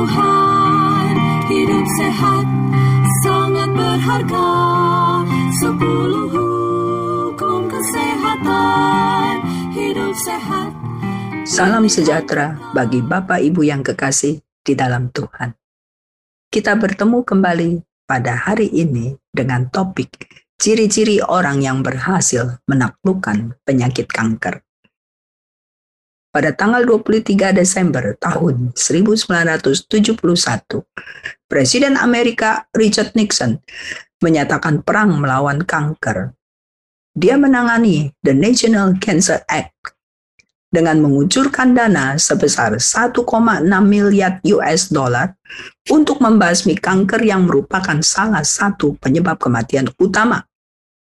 Tuhan Hidup sehat sangat berharga Sepuluh hukum kesehatan Hidup sehat Salam sejahtera bagi Bapak Ibu yang kekasih di dalam Tuhan. Kita bertemu kembali pada hari ini dengan topik ciri-ciri orang yang berhasil menaklukkan penyakit kanker. Pada tanggal 23 Desember tahun 1971, Presiden Amerika Richard Nixon menyatakan perang melawan kanker. Dia menangani The National Cancer Act dengan mengucurkan dana sebesar 1,6 miliar US dollar untuk membasmi kanker yang merupakan salah satu penyebab kematian utama.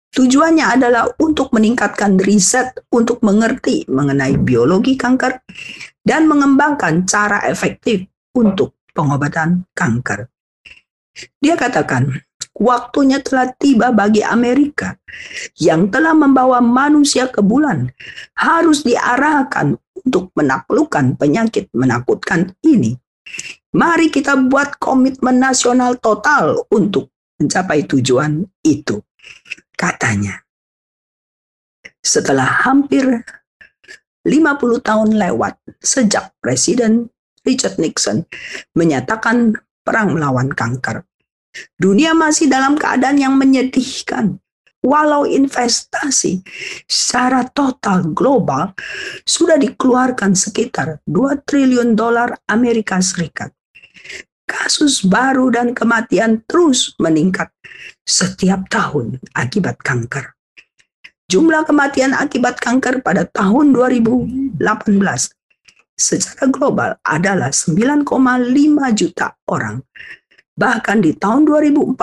Tujuannya adalah untuk meningkatkan riset untuk mengerti mengenai biologi kanker dan mengembangkan cara efektif untuk pengobatan kanker. Dia katakan, waktunya telah tiba bagi Amerika yang telah membawa manusia ke bulan harus diarahkan untuk menaklukkan penyakit menakutkan ini. Mari kita buat komitmen nasional total untuk mencapai tujuan itu. Katanya, setelah hampir 50 tahun lewat sejak Presiden Richard Nixon menyatakan perang melawan kanker. Dunia masih dalam keadaan yang menyedihkan. Walau investasi secara total global sudah dikeluarkan sekitar 2 triliun dolar Amerika Serikat. Kasus baru dan kematian terus meningkat setiap tahun akibat kanker. Jumlah kematian akibat kanker pada tahun 2018 secara global adalah 9,5 juta orang Bahkan di tahun 2040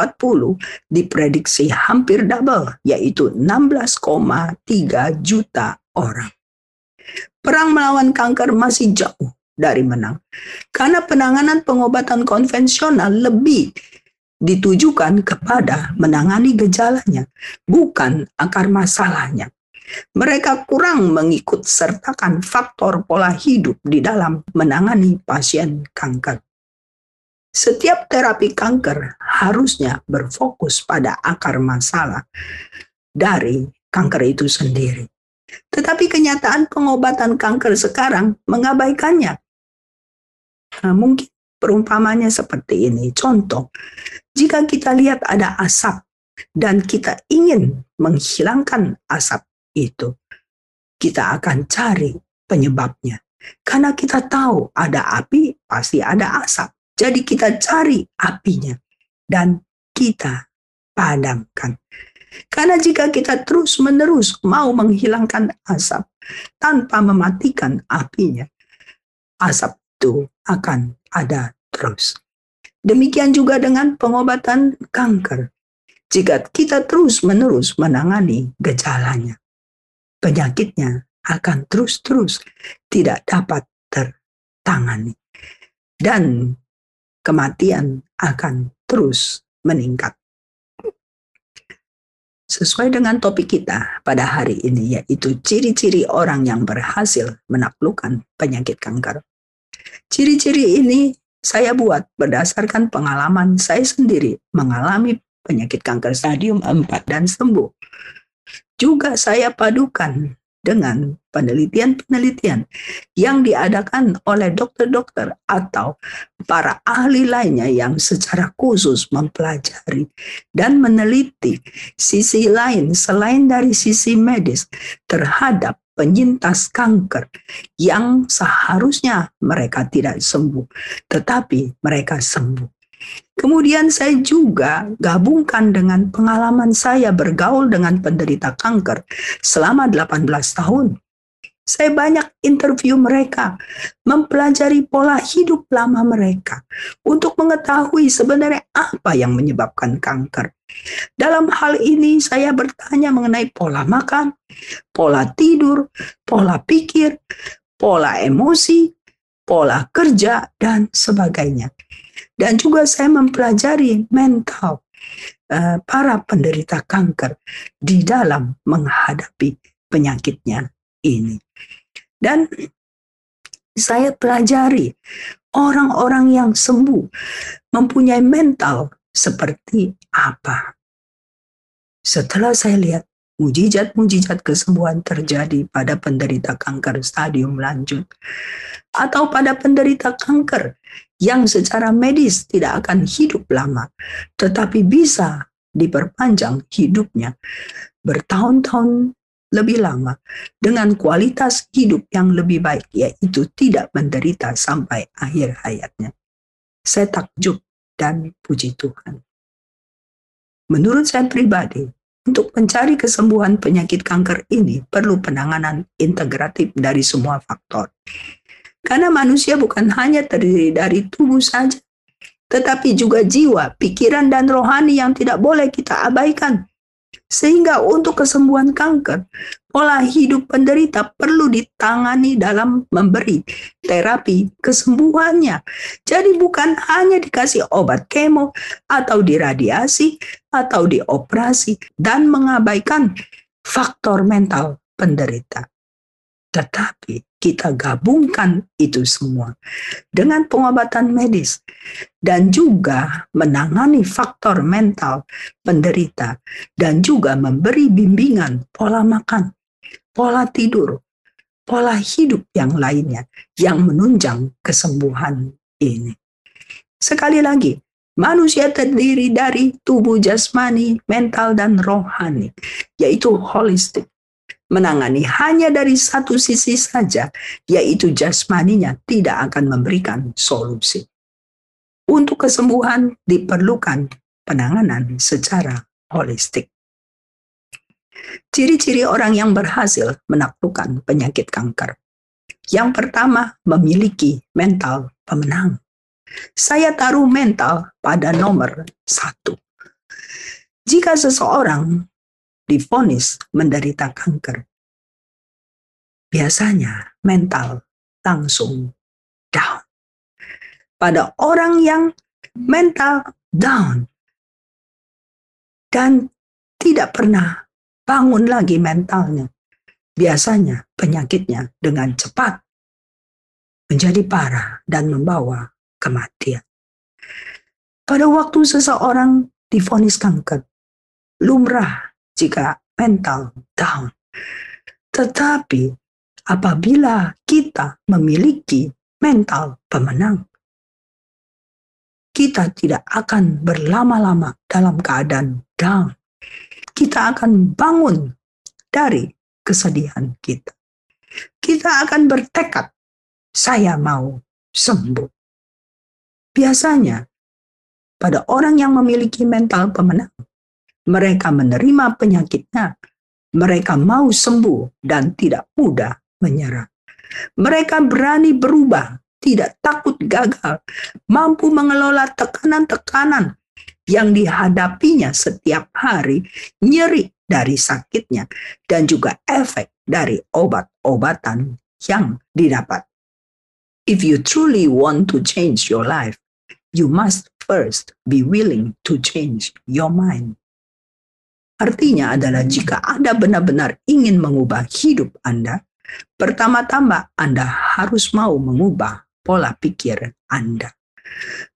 diprediksi hampir double, yaitu 16,3 juta orang. Perang melawan kanker masih jauh dari menang. Karena penanganan pengobatan konvensional lebih ditujukan kepada menangani gejalanya, bukan akar masalahnya. Mereka kurang mengikut sertakan faktor pola hidup di dalam menangani pasien kanker. Setiap terapi kanker harusnya berfokus pada akar masalah dari kanker itu sendiri. Tetapi kenyataan pengobatan kanker sekarang mengabaikannya. Nah, mungkin perumpamannya seperti ini. Contoh, jika kita lihat ada asap dan kita ingin menghilangkan asap itu, kita akan cari penyebabnya. Karena kita tahu ada api, pasti ada asap. Jadi kita cari apinya dan kita padamkan. Karena jika kita terus-menerus mau menghilangkan asap tanpa mematikan apinya, asap itu akan ada terus. Demikian juga dengan pengobatan kanker. Jika kita terus-menerus menangani gejalanya, penyakitnya akan terus-terus tidak dapat tertangani. Dan kematian akan terus meningkat. Sesuai dengan topik kita pada hari ini yaitu ciri-ciri orang yang berhasil menaklukkan penyakit kanker. Ciri-ciri ini saya buat berdasarkan pengalaman saya sendiri mengalami penyakit kanker stadium 4 dan sembuh. Juga saya padukan dengan penelitian-penelitian yang diadakan oleh dokter-dokter atau para ahli lainnya yang secara khusus mempelajari dan meneliti sisi lain selain dari sisi medis terhadap penyintas kanker yang seharusnya mereka tidak sembuh, tetapi mereka sembuh. Kemudian saya juga gabungkan dengan pengalaman saya bergaul dengan penderita kanker selama 18 tahun. Saya banyak interview mereka, mempelajari pola hidup lama mereka untuk mengetahui sebenarnya apa yang menyebabkan kanker. Dalam hal ini saya bertanya mengenai pola makan, pola tidur, pola pikir, pola emosi, pola kerja, dan sebagainya. Dan juga saya mempelajari mental uh, para penderita kanker di dalam menghadapi penyakitnya ini. Dan saya pelajari orang-orang yang sembuh mempunyai mental seperti apa. Setelah saya lihat mujizat-mujizat kesembuhan terjadi pada penderita kanker stadium lanjut atau pada penderita kanker yang secara medis tidak akan hidup lama tetapi bisa diperpanjang hidupnya bertahun-tahun lebih lama dengan kualitas hidup yang lebih baik, yaitu tidak menderita sampai akhir hayatnya. Saya takjub dan puji Tuhan. Menurut saya pribadi, untuk mencari kesembuhan penyakit kanker ini perlu penanganan integratif dari semua faktor. Karena manusia bukan hanya terdiri dari tubuh saja, tetapi juga jiwa, pikiran, dan rohani yang tidak boleh kita abaikan sehingga untuk kesembuhan kanker, pola hidup penderita perlu ditangani dalam memberi terapi kesembuhannya. Jadi bukan hanya dikasih obat kemo atau diradiasi atau dioperasi dan mengabaikan faktor mental penderita. Tetapi kita gabungkan itu semua dengan pengobatan medis dan juga menangani faktor mental penderita dan juga memberi bimbingan pola makan, pola tidur, pola hidup yang lainnya yang menunjang kesembuhan ini. Sekali lagi, manusia terdiri dari tubuh jasmani, mental, dan rohani, yaitu holistik menangani hanya dari satu sisi saja, yaitu jasmaninya tidak akan memberikan solusi. Untuk kesembuhan diperlukan penanganan secara holistik. Ciri-ciri orang yang berhasil menaklukkan penyakit kanker. Yang pertama, memiliki mental pemenang. Saya taruh mental pada nomor satu. Jika seseorang difonis menderita kanker, biasanya mental langsung down. Pada orang yang mental down dan tidak pernah bangun lagi mentalnya, biasanya penyakitnya dengan cepat menjadi parah dan membawa kematian. Pada waktu seseorang difonis kanker, lumrah jika mental down. Tetapi apabila kita memiliki mental pemenang, kita tidak akan berlama-lama dalam keadaan down. Kita akan bangun dari kesedihan kita. Kita akan bertekad, saya mau sembuh. Biasanya, pada orang yang memiliki mental pemenang, mereka menerima penyakitnya. Mereka mau sembuh dan tidak mudah menyerah. Mereka berani berubah, tidak takut gagal, mampu mengelola tekanan-tekanan yang dihadapinya setiap hari, nyeri dari sakitnya, dan juga efek dari obat-obatan yang didapat. If you truly want to change your life, you must first be willing to change your mind. Artinya adalah jika Anda benar-benar ingin mengubah hidup Anda, pertama-tama Anda harus mau mengubah pola pikir Anda.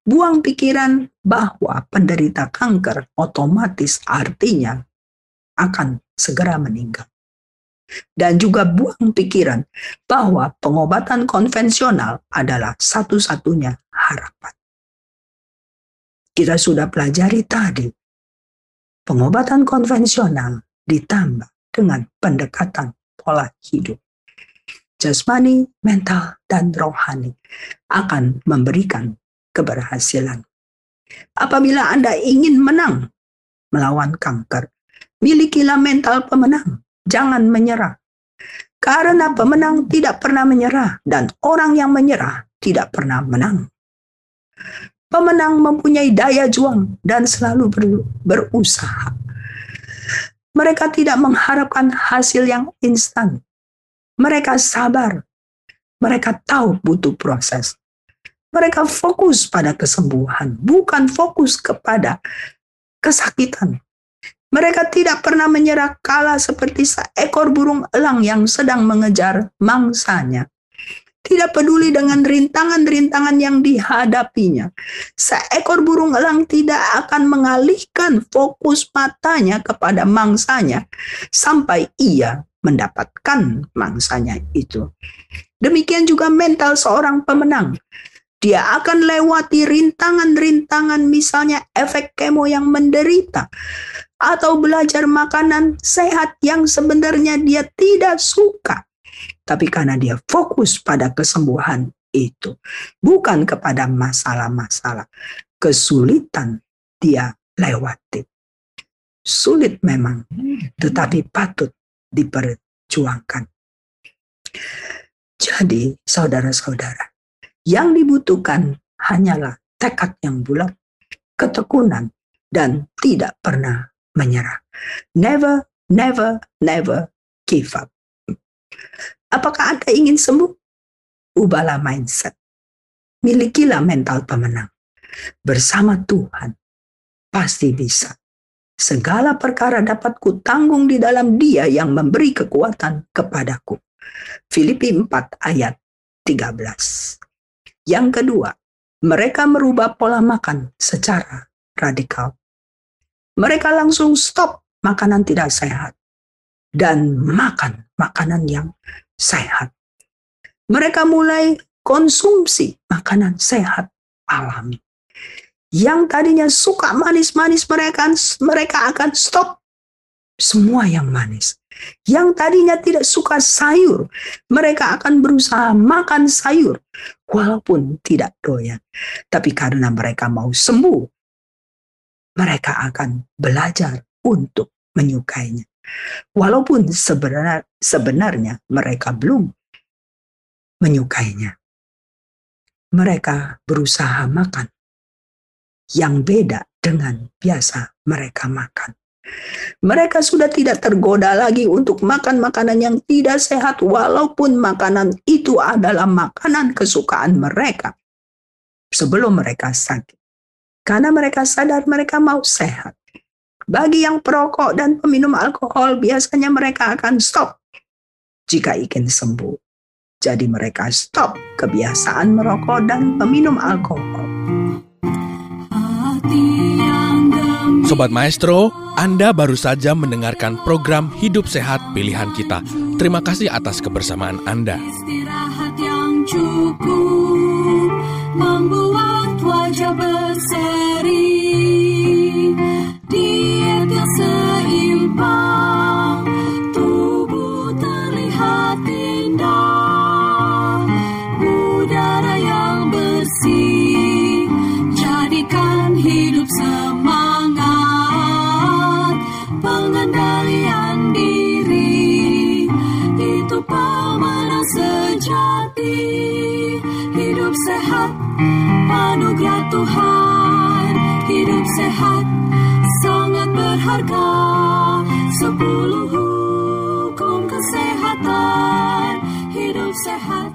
Buang pikiran bahwa penderita kanker otomatis artinya akan segera meninggal. Dan juga buang pikiran bahwa pengobatan konvensional adalah satu-satunya harapan. Kita sudah pelajari tadi pengobatan konvensional ditambah dengan pendekatan pola hidup. jasmani, mental, dan rohani akan memberikan keberhasilan. Apabila Anda ingin menang melawan kanker, milikilah mental pemenang. Jangan menyerah. Karena pemenang tidak pernah menyerah dan orang yang menyerah tidak pernah menang. Pemenang mempunyai daya juang dan selalu ber, berusaha. Mereka tidak mengharapkan hasil yang instan. Mereka sabar. Mereka tahu butuh proses. Mereka fokus pada kesembuhan, bukan fokus kepada kesakitan. Mereka tidak pernah menyerah kala seperti seekor burung elang yang sedang mengejar mangsanya tidak peduli dengan rintangan-rintangan yang dihadapinya. Seekor burung elang tidak akan mengalihkan fokus matanya kepada mangsanya sampai ia mendapatkan mangsanya itu. Demikian juga mental seorang pemenang. Dia akan lewati rintangan-rintangan misalnya efek kemo yang menderita atau belajar makanan sehat yang sebenarnya dia tidak suka tapi karena dia fokus pada kesembuhan itu, bukan kepada masalah-masalah kesulitan dia lewati. Sulit memang, tetapi patut diperjuangkan. Jadi, saudara-saudara, yang dibutuhkan hanyalah tekad yang bulat, ketekunan, dan tidak pernah menyerah. Never, never, never give up. Apakah Anda ingin sembuh? Ubahlah mindset. Milikilah mental pemenang. Bersama Tuhan, pasti bisa. Segala perkara dapat kutanggung di dalam dia yang memberi kekuatan kepadaku. Filipi 4 ayat 13. Yang kedua, mereka merubah pola makan secara radikal. Mereka langsung stop makanan tidak sehat dan makan makanan yang sehat. Mereka mulai konsumsi makanan sehat alami. Yang tadinya suka manis-manis mereka mereka akan stop semua yang manis. Yang tadinya tidak suka sayur, mereka akan berusaha makan sayur walaupun tidak doyan. Tapi karena mereka mau sembuh, mereka akan belajar untuk menyukainya. Walaupun sebenar, sebenarnya mereka belum menyukainya. Mereka berusaha makan yang beda dengan biasa mereka makan. Mereka sudah tidak tergoda lagi untuk makan makanan yang tidak sehat, walaupun makanan itu adalah makanan kesukaan mereka sebelum mereka sakit, karena mereka sadar mereka mau sehat. Bagi yang perokok dan peminum alkohol, biasanya mereka akan stop jika ingin sembuh. Jadi mereka stop kebiasaan merokok dan peminum alkohol. Sobat Maestro, Anda baru saja mendengarkan program Hidup Sehat Pilihan Kita. Terima kasih atas kebersamaan Anda. Istirahat yang cukup membuat wajah. Sejati, hidup sehat, anugerah Tuhan, hidup sehat sangat berharga Sepuluh hukum kesehatan. Hidup sehat